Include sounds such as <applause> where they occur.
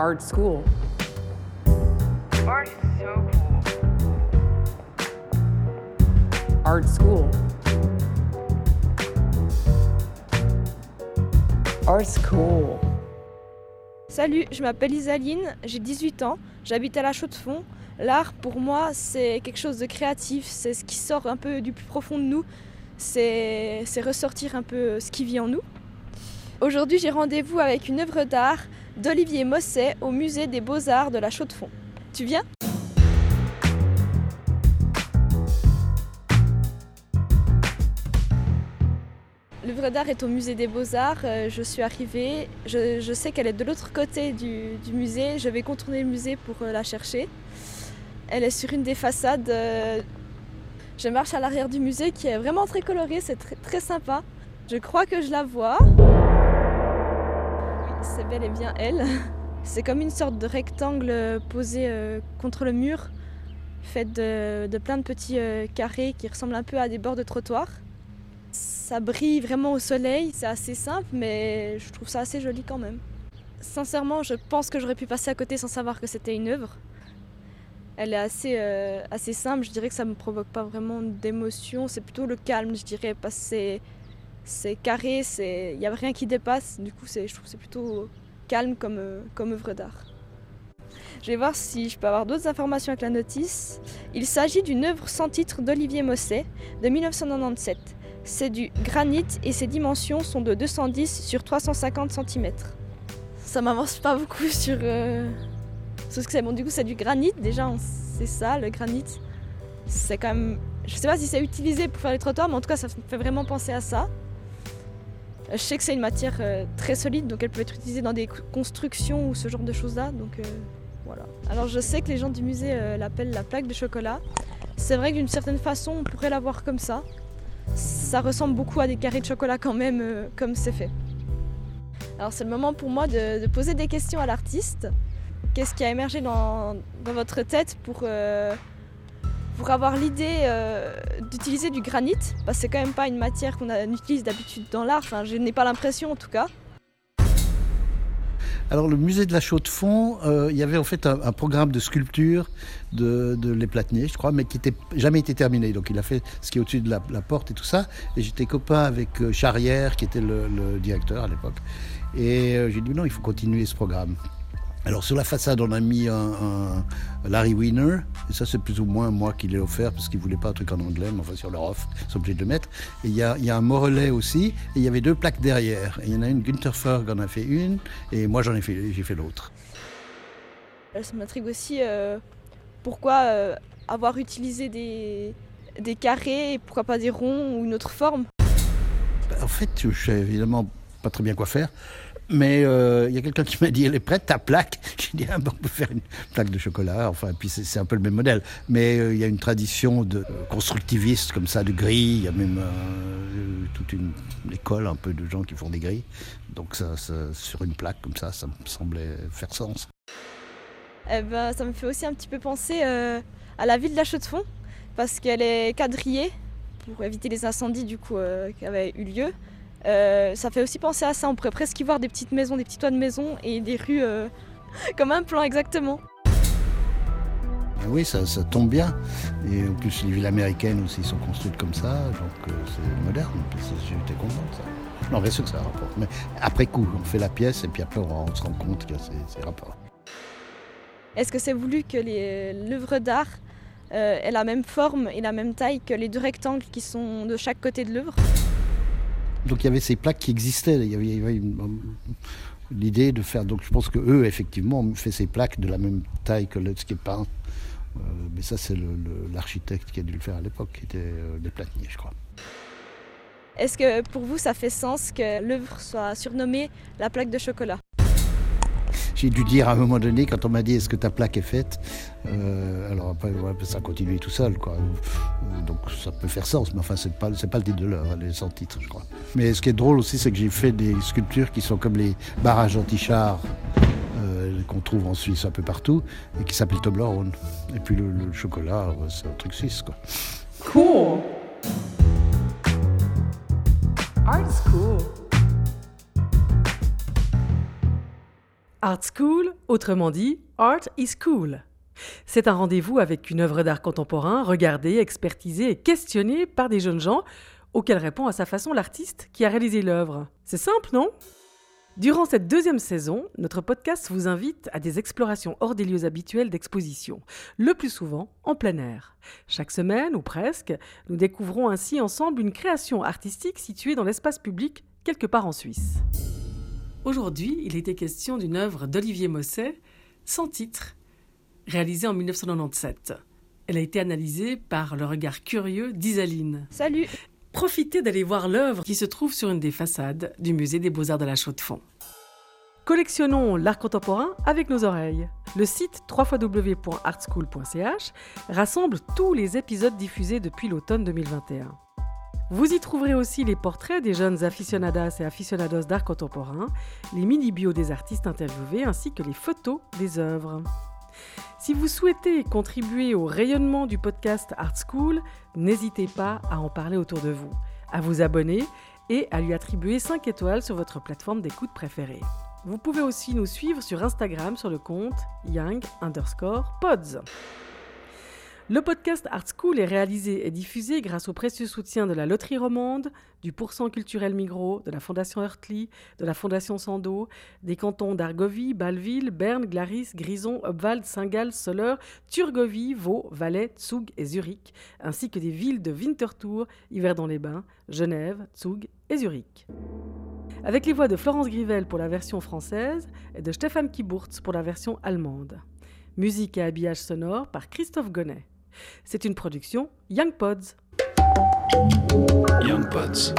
Art school. Art is so cool. Art school. Art school. Salut, je m'appelle Isaline, j'ai 18 ans, j'habite à la Chaux-de-Fonds. L'art, pour moi, c'est quelque chose de créatif, c'est ce qui sort un peu du plus profond de nous, c'est c'est ressortir un peu ce qui vit en nous. Aujourd'hui, j'ai rendez-vous avec une œuvre d'art d'Olivier Mosset au musée des Beaux-Arts de la Chaux-de-Fonds. Tu viens? L'œuvre d'art est au musée des Beaux-Arts. euh, Je suis arrivée. Je, sais qu'elle est de l'autre côté du, musée. Je vais contourner le musée pour euh, la chercher. Elle est sur une des façades. euh, Je marche à l'arrière du musée qui est vraiment très coloré. C'est très sympa. Je crois que je la vois. C'est bel et bien elle. <laughs> C'est comme une sorte de rectangle euh, posé euh, contre le mur, fait de, plein de petits euh, carrés qui ressemblent un peu à des bords de trottoir. Ça brille vraiment au soleil, c'est assez simple, mais je trouve ça assez joli quand même. Sincèrement, je pense que j'aurais pu passer à côté sans savoir que c'était une œuvre. Elle est assez, assez simple, je dirais que ça ne me provoque pas vraiment d'émotion, c'est plutôt le calme, je dirais, parce que c'est, carré, il n'y a rien qui dépasse, du coup je trouve que c'est plutôt calme comme, euh, comme œuvre d'art. Je vais voir si je peux avoir d'autres informations avec la notice. Il s'agit d'une œuvre sans titre d'Olivier Mosset de 1997. C'est du granit et ses dimensions sont de 210 sur 350 cm. Ça m'avance pas beaucoup sur, euh, sur ce que c'est. Bon, du coup, c'est du granit. Déjà, c'est ça, le granit. C'est quand même. Je sais pas si c'est utilisé pour faire les trottoirs, mais en tout cas, ça me fait vraiment penser à ça. Euh, Je sais que c'est une matière euh, très solide, donc elle peut être utilisée dans des co- constructions ou ce genre de choses-là. Donc euh, voilà. Alors je sais que les gens du musée l'appellent la plaque de chocolat. C'est vrai que d'une certaine façon, on pourrait la voir comme ça. Ça ressemble beaucoup à des carrés de chocolat quand même, comme c'est fait. Alors c'est le moment pour moi de, poser des questions à l'artiste. Qu'est-ce qui a émergé dans, votre tête pour, pour avoir l'idée euh, d'utiliser du granit Parce que c'est quand même pas une matière qu'on utilise d'habitude dans l'art, enfin je n'ai pas l'impression en tout cas. Alors, le musée de la Chaux-de-Fonds, euh, il y avait en fait un, programme de sculpture de, de Les Platiniers, je crois, mais qui n'était jamais été terminé. Donc, il a fait ce qui est au-dessus de la, porte et tout ça. Et j'étais copain avec euh, Charrière, qui était le, le directeur à l'époque. Et j'ai dit non, il faut continuer ce programme. Alors, sur la façade, on a mis un, un Larry Wiener. Et ça, c'est plus ou moins moi qui l'ai offert parce qu'il voulait pas un truc en anglais, mais enfin, sur leur offre, ils sont obligés de le mettre. Et il y a, il y a un Morelais aussi. Et il y avait deux plaques derrière. Il y en a une, Günther Ferg en a fait une. Et moi, j'en ai fait, j'ai fait l'autre. Euh, Ça m'intrigue aussi euh, pourquoi euh, avoir utilisé des, des carrés et pourquoi pas des ronds ou une autre forme? En fait, je sais évidemment pas très bien quoi faire. Mais euh, il y a quelqu'un qui m'a dit Elle est prête ta plaque? <laughs> J'ai dit ah, bon, On peut faire une plaque de chocolat. Enfin, puis c'est un peu le même modèle. Mais euh, il y a une tradition de constructiviste comme ça, de grilles. Il y a même euh, toute une école un peu de gens qui font des grilles. Donc, ça, sur une plaque comme ça, ça me semblait faire sens. Eh ben, ça me fait aussi un petit peu penser à la ville de la Chaux-de-Fonds parce qu'elle est quadrillée pour éviter les incendies du coup qui avaient eu lieu. Euh, ça fait aussi penser à ça. On pourrait presque y voir des petites maisons, des petits toits de maisons et des rues euh, <laughs> comme un plan exactement. Ah Oui, ça, ça tombe bien. Et en plus, les villes américaines aussi sont construites comme ça, donc euh, c'est moderne. C'est- J'étais content de ça. Non, bien sûr que ça a rapport. Mais après coup, on fait la pièce et puis après, on, on se rend compte qu'il y a ces, ces rapports. Est-ce que c'est voulu que l'œuvre d'art ait la même forme et la même taille que les deux rectangles qui sont de chaque côté de l'œuvre? Donc il y avait ces plaques qui existaient. Il y avait, une- l'idée de faire. Donc je pense que eux, effectivement, ont fait ces plaques de la même taille que le, qui est peint. Euh, mais ça, c'est l'architecte qui a dû le faire à l'époque, qui était euh, des platiniers, je crois. Est-ce que pour vous ça fait sens que l'œuvre soit surnommée la plaque de chocolat? J'ai dû dire à un moment donné, quand on m'a dit est-ce que ta plaque est faite, euh, alors après ça a continué tout seul, quoi. Euh, Donc ça peut faire sens, mais enfin c'est pas c'est pas le titre de l'œuvre, elle est sans titre, je crois. Mais ce qui est drôle aussi, c'est que j'ai fait des sculptures qui sont comme les barrages anti-chars euh, qu'on trouve en Suisse un peu partout et qui s'appellent Toblerone. Et puis le, chocolat, c'est un truc suisse, quoi. Cool. Art Art School, autrement dit Art is Cool. C'est un rendez-vous avec une œuvre d'art contemporain regardée, expertisée et questionnée par des jeunes gens auxquels répond à sa façon l'artiste qui a réalisé l'œuvre. C'est simple, non? Durant cette deuxième saison, notre podcast vous invite à des explorations hors des lieux habituels d'exposition, le plus souvent en plein air. Chaque semaine, ou presque, nous découvrons ainsi ensemble une création artistique située dans l'espace public quelque part en Suisse. Aujourd'hui, il était question d'une œuvre d'Olivier Mosset, sans titre, réalisée en 1997. Elle a été analysée par le regard curieux d'Isaline. Salut Profitez d'aller voir l'œuvre qui se trouve sur une des façades du musée des Beaux-Arts de la Chaux-de-Fonds. Collectionnons l'art contemporain avec nos oreilles. Le site www.artschool.ch rassemble tous les épisodes diffusés depuis l'automne 2021. Vous y trouverez aussi les portraits des jeunes aficionadas et aficionados d'art contemporain, les mini-bios des artistes interviewés ainsi que les photos des œuvres. Si vous souhaitez contribuer au rayonnement du podcast Art School, n'hésitez pas à en parler autour de vous, à vous abonner et à lui attribuer 5 étoiles sur votre plateforme d'écoute préférée. Vous pouvez aussi nous suivre sur Instagram sur le compte young underscore pods. Le podcast Art School est réalisé et diffusé grâce au précieux soutien de la Loterie Romande, du Pourcent culturel Migros, de la Fondation Heurtli, de la Fondation Sando, des cantons d'Argovie, Bâle-Ville, Berne, Glaris, Grison, Obwald, Saint-Gall, Soleure, Turgovie, Vaud, Valais, Zug et Zurich, ainsi que des villes de Winterthur, Yverdon-les-Bains, Genève, Zug et Zurich. Avec les voix de Florence Grivel pour la version française et de Stéphane Kiburtz pour la version allemande. Musique et habillage sonore par Christophe Gonnet. C'est une production Young Pods. Young Pods.